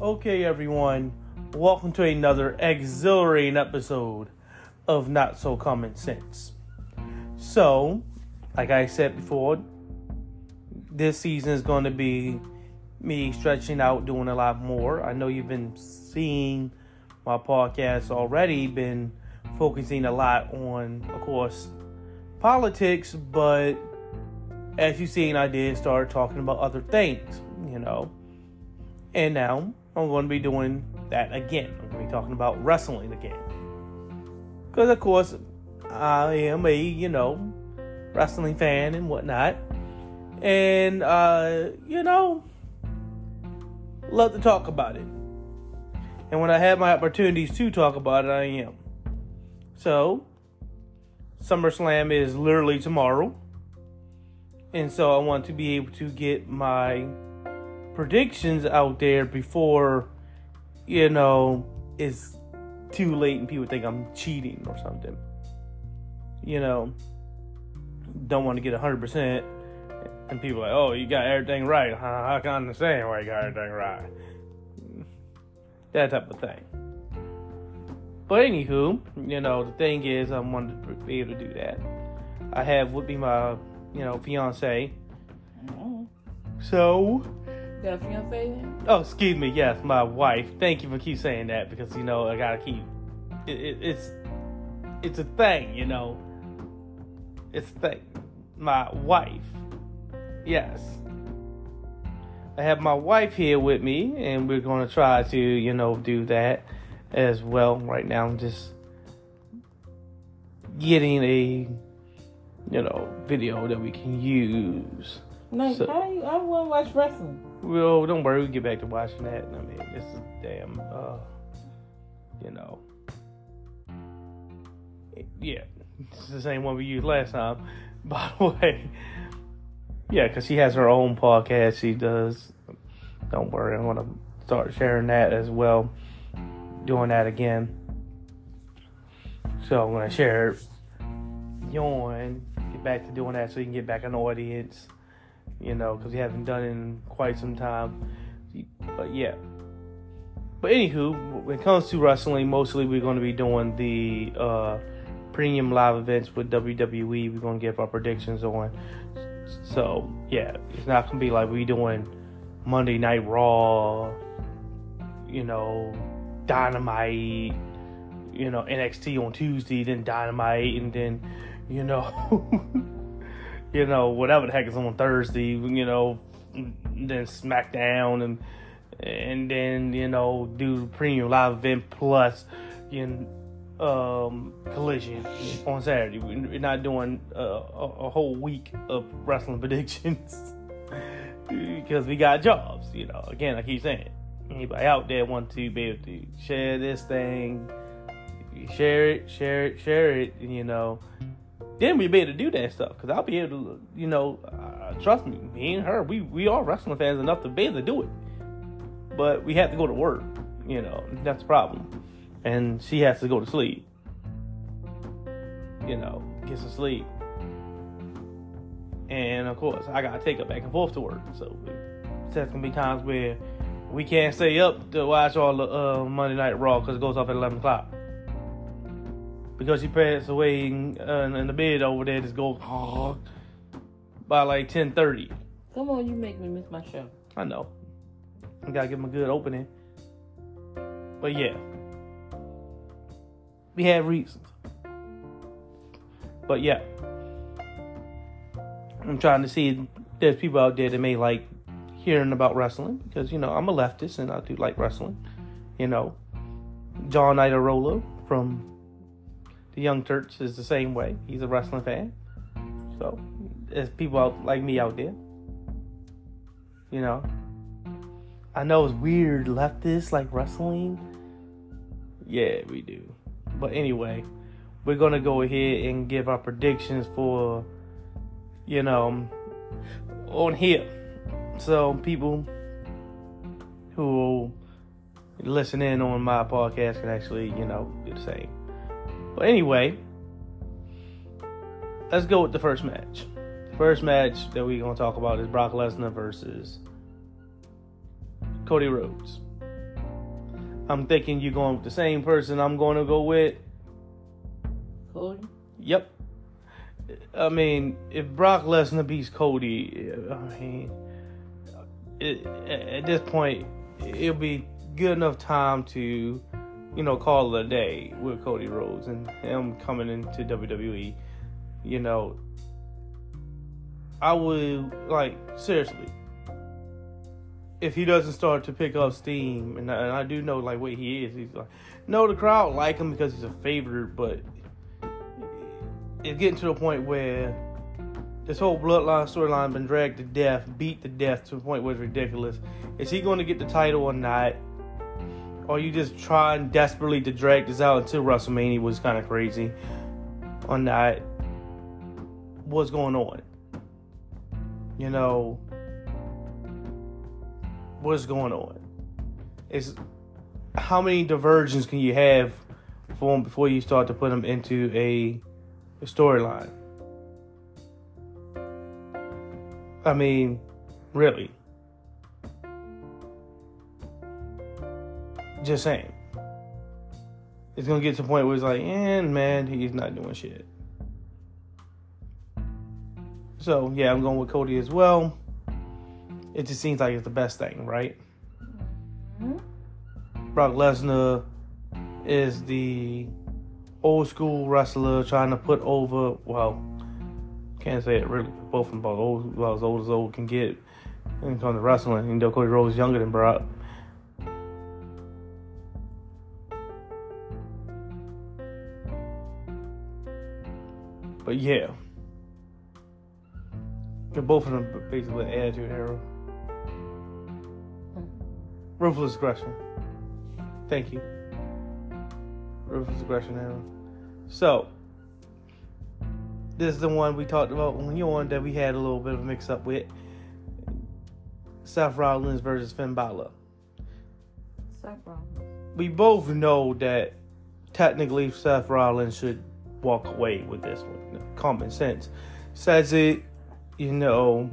Okay, everyone, welcome to another exhilarating episode of Not So Common Sense. So, like I said before, this season is going to be me stretching out, doing a lot more. I know you've been seeing my podcast already, been focusing a lot on, of course, politics, but as you've seen, I did start talking about other things, you know. And now I'm going to be doing that again. I'm going to be talking about wrestling again. Because, of course, I am a, you know, wrestling fan and whatnot. And, uh, you know, love to talk about it. And when I have my opportunities to talk about it, I am. So, SummerSlam is literally tomorrow. And so I want to be able to get my predictions out there before, you know, it's too late and people think I'm cheating or something. You know, don't want to get 100% and people like, oh, you got everything right. I can understand why you got everything right. That type of thing. But anywho, you know, the thing is, I wanted to be able to do that. I have would be my, you know, fiance. Mm-hmm. So, Fiance? oh, excuse me, yes, my wife. Thank you for keep saying that because you know I gotta keep. It, it, it's, it's a thing, you know. It's a thing. My wife. Yes. I have my wife here with me, and we're to try to, you know, do that as well. Right now, I'm just getting a, you know, video that we can use. Like, So- how you, I want to watch wrestling. Well, don't worry, we get back to watching that. I mean, this is damn, uh, you know, yeah, it's the same one we used last time. By the way, yeah, because she has her own podcast. She does. Don't worry, I'm gonna start sharing that as well. Doing that again. So I'm gonna share Yawn. Get back to doing that so you can get back an audience you know, because we haven't done it in quite some time. But yeah. But anywho, when it comes to wrestling, mostly we're going to be doing the uh, premium live events with WWE. We're going to give our predictions on. So yeah, it's not going to be like we doing Monday Night Raw, you know, Dynamite, you know, NXT on Tuesday, then Dynamite, and then, you know. you know, whatever the heck is on Thursday, you know, then SmackDown and and then you know do the premium live event plus know, um collision on Saturday. We're not doing a, a, a whole week of wrestling predictions because we got jobs. You know, again, I keep saying, anybody out there want to be able to share this thing, share it, share it, share it, you know then we'll be able to do that stuff because I'll be able to, you know, uh, trust me, me and her, we we are wrestling fans enough to be able to do it, but we have to go to work, you know, that's the problem, and she has to go to sleep, you know, get some sleep, and of course I gotta take her back and forth to work, so that's gonna be times where we can't stay up to watch all the uh, Monday Night Raw because it goes off at eleven o'clock because she passed away in, uh, in the bed over there just goes by like 10.30 Come on, you make me miss my show. i know. I gotta give him a good opening. But yeah. We had reasons. But yeah. I'm trying to see if there's people out there that may like hearing about wrestling because you know i'm a leftist and i do like wrestling. You know john Iadarola from the Young Turks is the same way. He's a wrestling fan. So there's people out like me out there. You know. I know it's weird leftists like wrestling. Yeah, we do. But anyway, we're gonna go ahead and give our predictions for you know on here. So people who listen in on my podcast can actually, you know, do the same. But anyway, let's go with the first match. First match that we're gonna talk about is Brock Lesnar versus Cody Rhodes. I'm thinking you're going with the same person I'm going to go with. Cody. Yep. I mean, if Brock Lesnar beats Cody, I mean, it, at this point, it'll be good enough time to, you know, call it a day with Cody Rhodes and him coming into WWE. You know, I would like seriously. If he doesn't start to pick up steam, and I, and I do know like what he is, he's like, no, the crowd like him because he's a favorite, but it's getting to the point where this whole bloodline storyline been dragged to death, beat to death to the point where it's ridiculous. Is he going to get the title or not? Or you just trying desperately to drag this out until WrestleMania was kind of crazy? on that. What's going on? You know, what's going on? It's how many diversions can you have for them before you start to put them into a, a storyline? I mean, really. Just saying. It's gonna get to the point where it's like, and man, he's not doing shit. So yeah, I'm going with Cody as well. It just seems like it's the best thing, right? Mm-hmm. Brock Lesnar is the old school wrestler trying to put over. Well, can't say it really. Both of them about old, well, as old as old can get. When it comes to wrestling, and though Cody Rhodes is younger than Brock. But yeah, they're both of them basically attitude era. Hmm. Ruthless aggression. Thank you. Ruthless aggression era. So, this is the one we talked about when you on that we had a little bit of a mix up with. Seth Rollins versus Finn Balor. Seth Rollins. We both know that technically Seth Rollins should walk away with this one. Common sense says it, you know,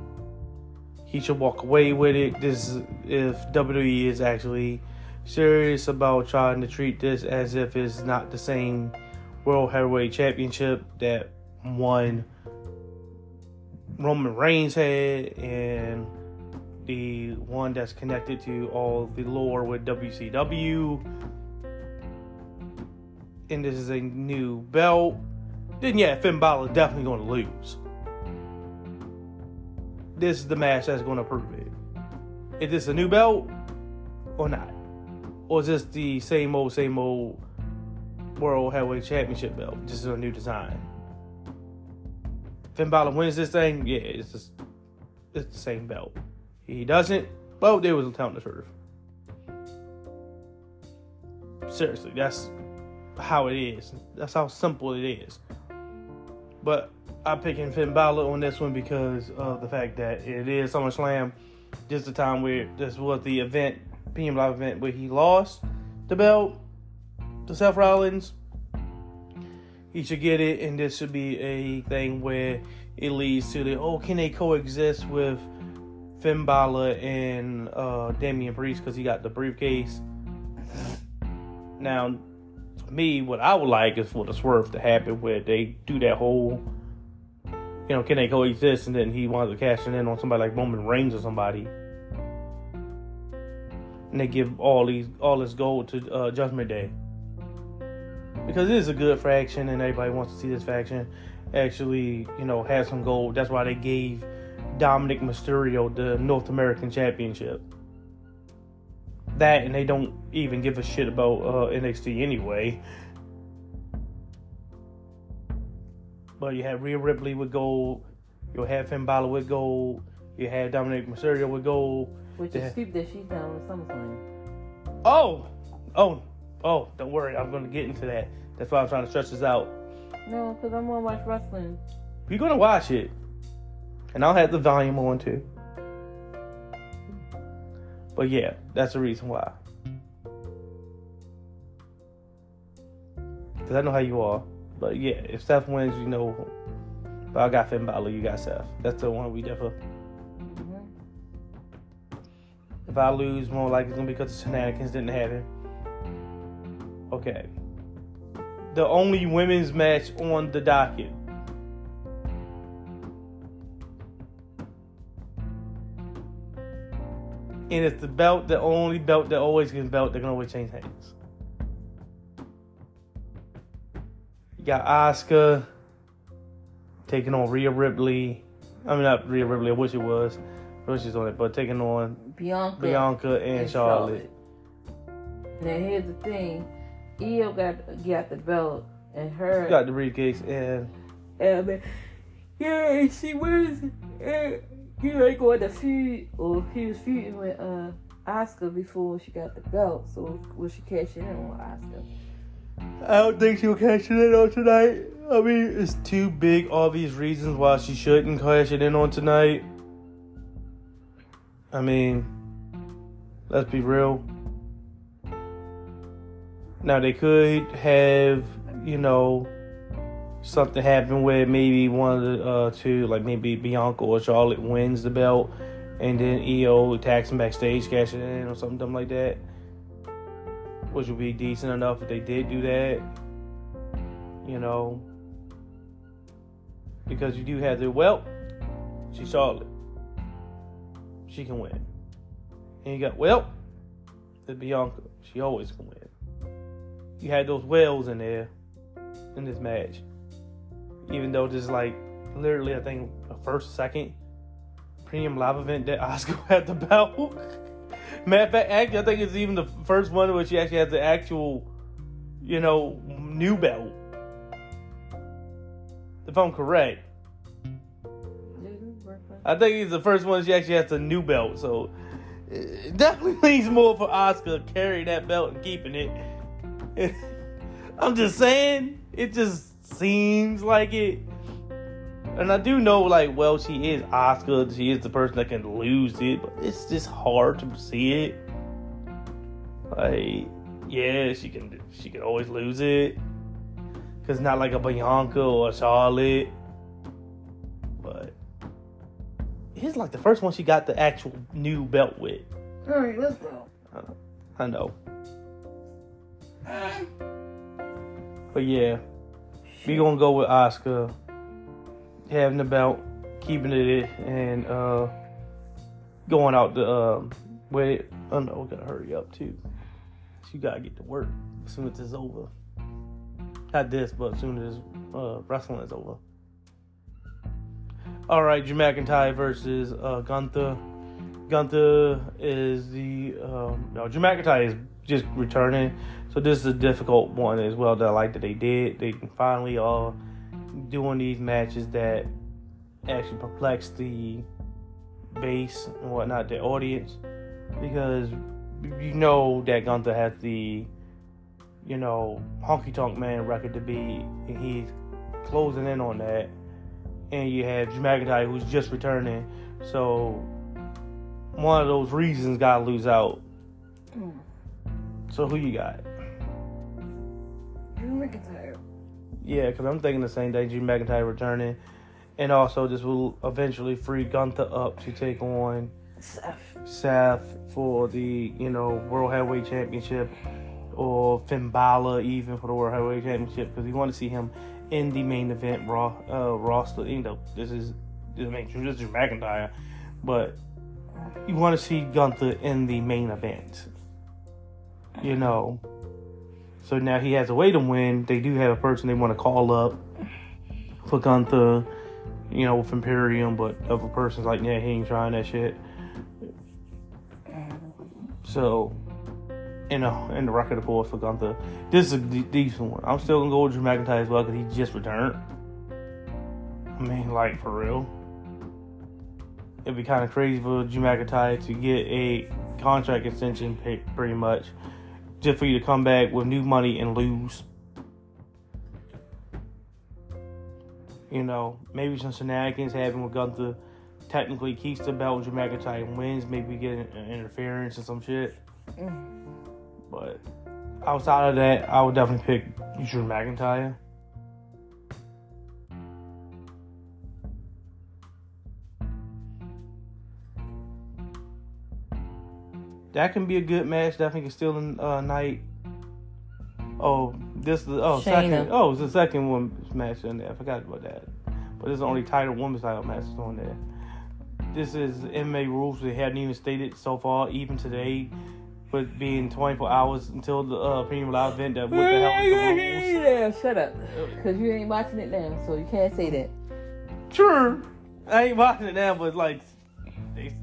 he should walk away with it. This is if WWE is actually serious about trying to treat this as if it's not the same World Heavyweight Championship that one Roman Reigns had and the one that's connected to all the lore with WCW. And this is a new belt. Then yeah, Finn Balor definitely going to lose. This is the match that's going to prove it. Is this a new belt or not? Or is this the same old, same old World Heavyweight Championship belt? Just a new design. Finn Balor wins this thing, yeah, it's just it's the same belt. He doesn't, well, there was telling the truth. Seriously, that's how it is. That's how simple it is. But I'm picking Finn Balor on this one because of the fact that it is SummerSlam, just the time where this was the event, PM Live event where he lost the belt to Seth Rollins. He should get it, and this should be a thing where it leads to the oh, can they coexist with Finn Balor and uh, Damian Priest because he got the briefcase. Now, me, what I would like is for the swerve to happen where they do that whole, you know, can they coexist, and then he winds up cashing in on somebody like Roman Reigns or somebody, and they give all these all this gold to uh, Judgment Day because it is a good faction, and everybody wants to see this faction actually, you know, have some gold. That's why they gave Dominik Mysterio the North American Championship. That and they don't even give a shit about uh, NXT anyway. But you have Rhea Ripley with gold. You'll have Finn Balor with gold. You have Dominik Mysterio with gold. Which is stupid that she's down with SummerSlam. Oh, oh, oh! Don't worry, I'm gonna get into that. That's why I'm trying to stretch this out. No, because I'm gonna watch wrestling. You're gonna watch it, and I'll have the volume on too. But yeah, that's the reason why. Cause I know how you are. But yeah, if Seth wins, you know. But I got Finn Balor, you got Seth. That's the one we definitely. hmm If I lose, more likely it's gonna be because the shenanigans didn't happen. Okay. The only women's match on the docket. And it's the belt, the only belt that always gets belt that can always change hands. You got Asuka taking on Rhea Ripley. I mean, not Rhea Ripley. I wish it was. I wish she's on it, but taking on Bianca. Bianca and, and Charlotte. Now here's the thing, Io got got the belt and her Got the briefcase and and yeah, she was uh, you know going to feud or he was feuding with uh Asuka before she got the belt. So was she cashing in on Asuka? I don't think she'll cash it in on tonight. I mean, it's two big obvious reasons why she shouldn't cash it in on tonight. I mean, let's be real. Now they could have, you know, something happen where maybe one of the uh, two, like maybe Bianca or Charlotte, wins the belt, and then Iyo attacks them backstage, cashing in or something like that, which would be decent enough if they did do that. You know, because you do have the well, she's Charlotte, she can win, and you got well, the Bianca, she always can win you had those whales in there in this match. Even though just like literally, I think the first, second premium live event that Asuka had the belt. Matter of fact, actually, I think it's even the first one where she actually has the actual, you know, new belt. If I'm correct, I think it's the first one she actually has the new belt. So it definitely leans more for Asuka carrying that belt and keeping it. I'm just saying, it just seems like it. And I do know, like, well, she is Asuka. She is the person that can lose it, but it's just hard to see it. Like, yeah, she can. She can always lose it, cause not like a Bianca or a Charlotte. But it's like the first one she got the actual new belt with. All right, let's go. I know. But yeah, we gonna go with Asuka having the belt, keeping it, and uh, going out the um, with. Oh no, we gotta hurry up too. You gotta get to work as soon as it's over. Not this, but as soon as uh, wrestling is over. All right, Drew McIntyre versus uh, Gunther. Gunther is the um, no. Drew McIntyre is just returning so this is a difficult one as well that I like that they did. They finally are doing these matches that actually perplex the base and whatnot, the audience, because you know that Gunther has the, you know, honky tonk man record to be, and he's closing in on that. And you have Drew McIntyre who's just returning, so one of those reasons gotta lose out. Mm. So who you got? Drew McIntyre. Yeah, because I'm thinking the same thing. Drew McIntyre returning, and also this will eventually free Gunther up to take on Seth. Seth for the you know World Heavyweight Championship, or Finn Balor even for the World Heavyweight Championship because we want to see him in the main event raw uh, roster. You know, this is this is this is Drew McIntyre, but you want to see Gunther in the main event. You know. So now he has a way to win. They do have a person they want to call up for Gunther, you know, with Imperium, but other person's like, yeah, he ain't trying that shit. So, you know, in the record, of course, for Gunther, this is a de- decent one. I'm still gonna go with Drew McIntyre as well because he just returned. I mean, like for real, it'd be kind of crazy for Drew McIntyre to get a contract extension, pretty much just for you to come back with new money and lose. You know, maybe some shenanigans happen with Gunther. Technically keeps the belt, Drew McIntyre wins. Maybe we get an interference or some shit. Mm. But outside of that, I would definitely pick Drew McIntyre. That can be a good match. Definitely can steal a uh, night. Oh, this is oh Shayna. second. Oh, it's the second women's match in there. I forgot about that. But it's the only title women's title matches on there. This is MMA rules they haven't even stated so far, even today, with being 24 hours until the uh, premium live event. That what the hell is the rules? Yeah, shut up. Because you ain't watching it now, so you can't say that. True. I ain't watching it now, but like they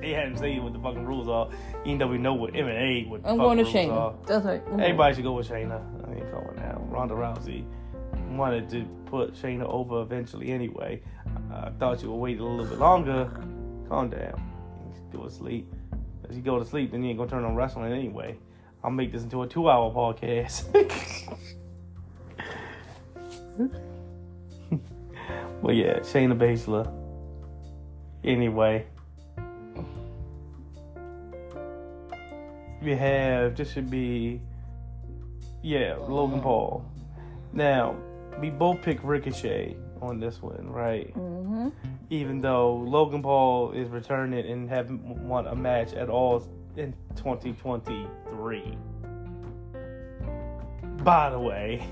they hadn't said what the fucking rules are. Even though we know what MMA what I'm going to rules are. That's right. Mhm. Everybody should go with Shayna. I ain't going now. Ronda Rousey wanted to put Shayna over eventually anyway. I thought you would wait a little bit longer. Calm down. Go to sleep. If you go to sleep, then you ain't gonna turn on wrestling anyway. I'll make this into a two-hour podcast. well, yeah, Shayna Baszler. Anyway. We have, this should be, yeah, Logan Paul. Now, we both picked Ricochet on this one, right? Mhm. Even though Logan Paul is returning and haven't won a match at all in 2023. By the way,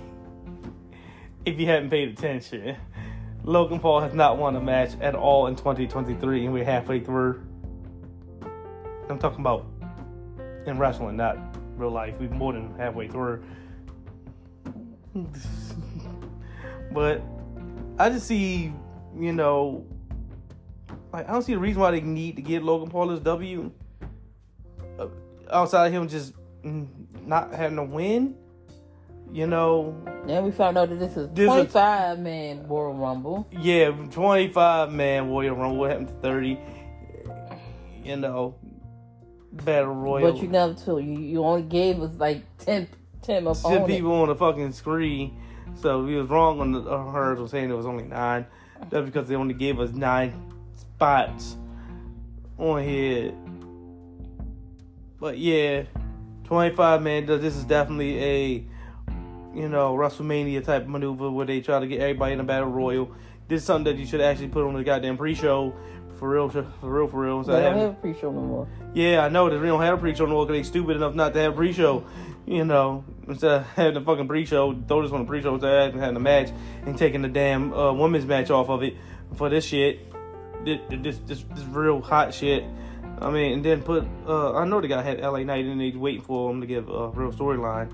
if you haven't paid attention, Logan Paul has not won a match at all in 2023, and we're halfway through. I'm talking about in wrestling, not real life. We're more than halfway through. but I just see, you know, like I don't see the reason why they need to get Logan Paul his W. Uh, outside of him just not having a win, you know. Now we found out that this is This is- 25 man Royal Rumble. Yeah, 25 man Warrior Rumble. What happened to 30? You know, Battle Royal. But you never told you you only gave us like 10, 10 Shit opponents. people on the fucking screen. So we was wrong on the on hers was saying it was only nine. That's because they only gave us nine spots on here. But yeah, twenty five man. This is definitely a you know WrestleMania type maneuver where they try to get everybody in a battle royal. This is something that you should actually put on the goddamn pre-show for real, for real, for real. They don't have a pre-show no more. yeah, I know that we don't have a pre-show no more because they stupid enough not to have a pre-show. You know, instead of having the fucking pre-show, throw this on the pre-show instead of having the match and taking the damn uh, women's match off of it for this shit. This, this, this, this real hot shit. I mean, and then put, uh, I know they got had LA Knight and they waiting for them to give a real storyline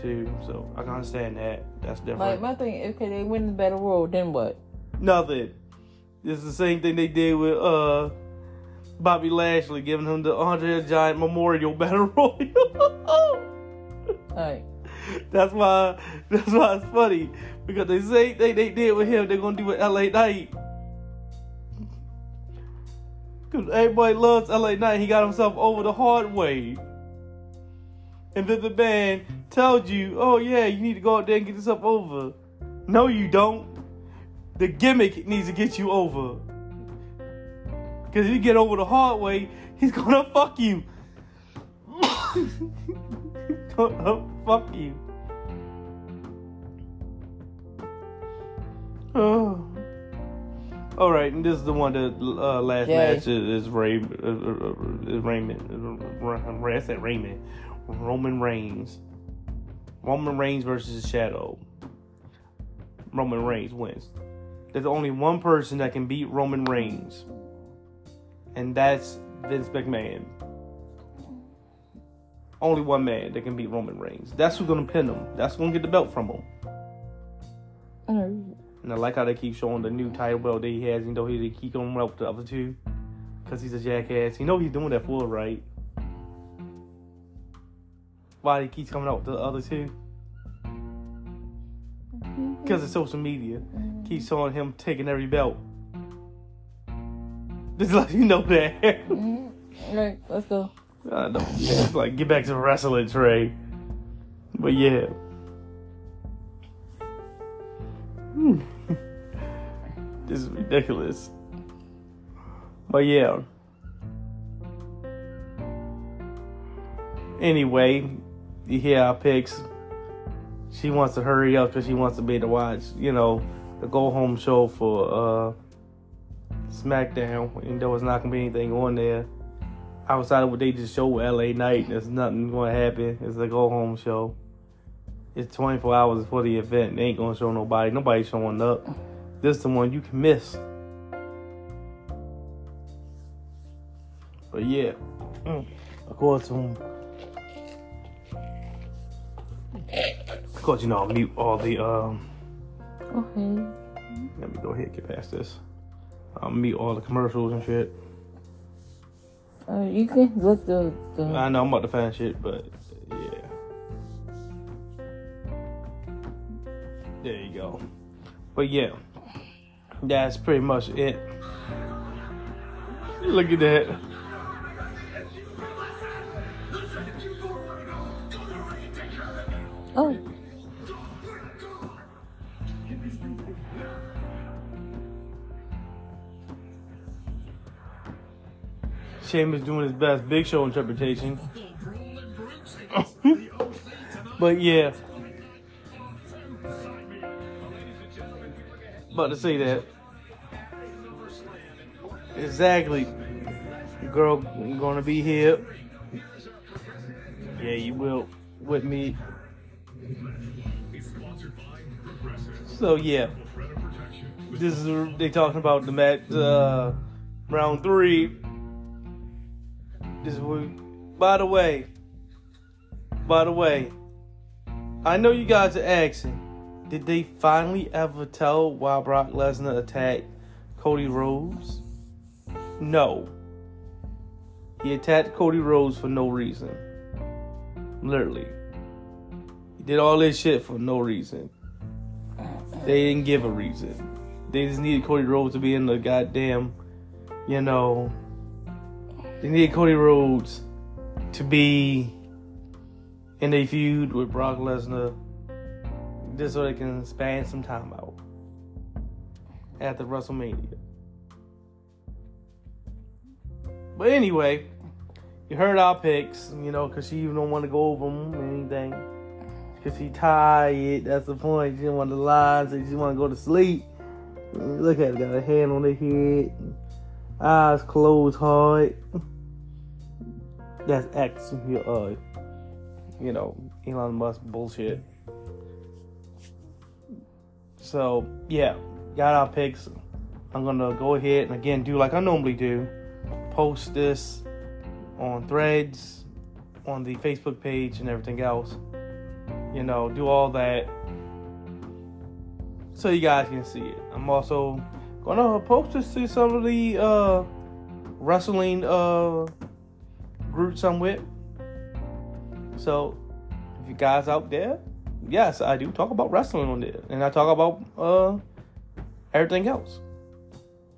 too. So I can understand that. That's different. Like my thing, okay, they win the battle royal, then what? Nothing. Is the same thing they did with uh Bobby Lashley, giving him the Andre the Giant Memorial Battle Royal. Alright. that's why. That's why it's funny because they say they they did with him. They're gonna do with LA Knight. Cause everybody loves LA Knight. He got himself over the hard way. And then the band tells you, "Oh yeah, you need to go out there and get yourself over." No, you don't. The gimmick needs to get you over. Cause if you get over the hard way, he's gonna fuck you. gonna fuck you. Oh. All right, and this is the one that uh, last Jay. match is, is Ray, uh, uh, Raymond. Uh, Ra- I said Raymond. Roman Reigns. Roman Reigns versus Shadow. Roman Reigns wins. There's only one person that can beat Roman Reigns, and that's Vince McMahon. Only one man that can beat Roman Reigns. That's who's gonna pin him. That's gonna get the belt from him. Alright. And I like how they keep showing the new title belt that he has, even though he's he keep going up the other two, because he's a jackass. You know he's doing that for right. Why he keeps coming out with the other two? Mm-hmm. Because of social media, mm-hmm. Keeps showing him taking every belt. Just let you know that. Mhm. Alright, let's go. I it's like get back to wrestling, Trae. But yeah. Hmm. this is ridiculous. But yeah. Anyway, you hear our picks. She wants to hurry up because she wants to be to watch, you know, the go home show for uh SmackDown, and there was not gonna be anything on there outside of what they just showed with LA Knight, there's nothing to happen. It's a go home show. it's 24 hours before the event. They ain't gonna show nobody. Nobody showing up. This is the one you can miss. But yeah, mm. of course, um, of course, you know, I'll mute all the um. Okay. Let me go ahead and get past this. I'll mute all the commercials and shit. Uh, you can look the the. I know I'm about to find shit, but yeah. There you go. But yeah, that's pretty much it. Look at that. Sheamus doing his best Big Show interpretation. but yeah. About to say that. Exactly. Girl gonna be here. Yeah, you will with me. So yeah. This is they talking about the match uh round three. This was, by the way, by the way, I know you guys are asking, did they finally ever tell why Brock Lesnar attacked Cody Rhodes? No. He attacked Cody Rhodes for no reason. Literally. He did all this shit for no reason. They didn't give a reason. They just needed Cody Rhodes to be in the goddamn, you know, they needed Cody Rhodes to be in a feud with Brock Lesnar just so they can span some time out after WrestleMania. But anyway, you heard our picks, you know, because she even don't want to go over them or anything. Because she tired, that's the point. She don't want to lie, so she want to go to sleep. Look at her, got a hand on her head, eyes closed hard that's X, uh, you know, Elon Musk bullshit. So yeah, got our picks. I'm gonna go ahead and again do like I normally do, post this on Threads, on the Facebook page, and everything else. You know, do all that so you guys can see it. I'm also gonna post this to some of the uh, wrestling uh, groups I'm with. So, if you guys out there, yes, I do talk about wrestling on there, and I talk about uh everything else.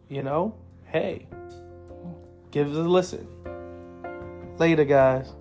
You know, hey, give us a listen. Later, guys.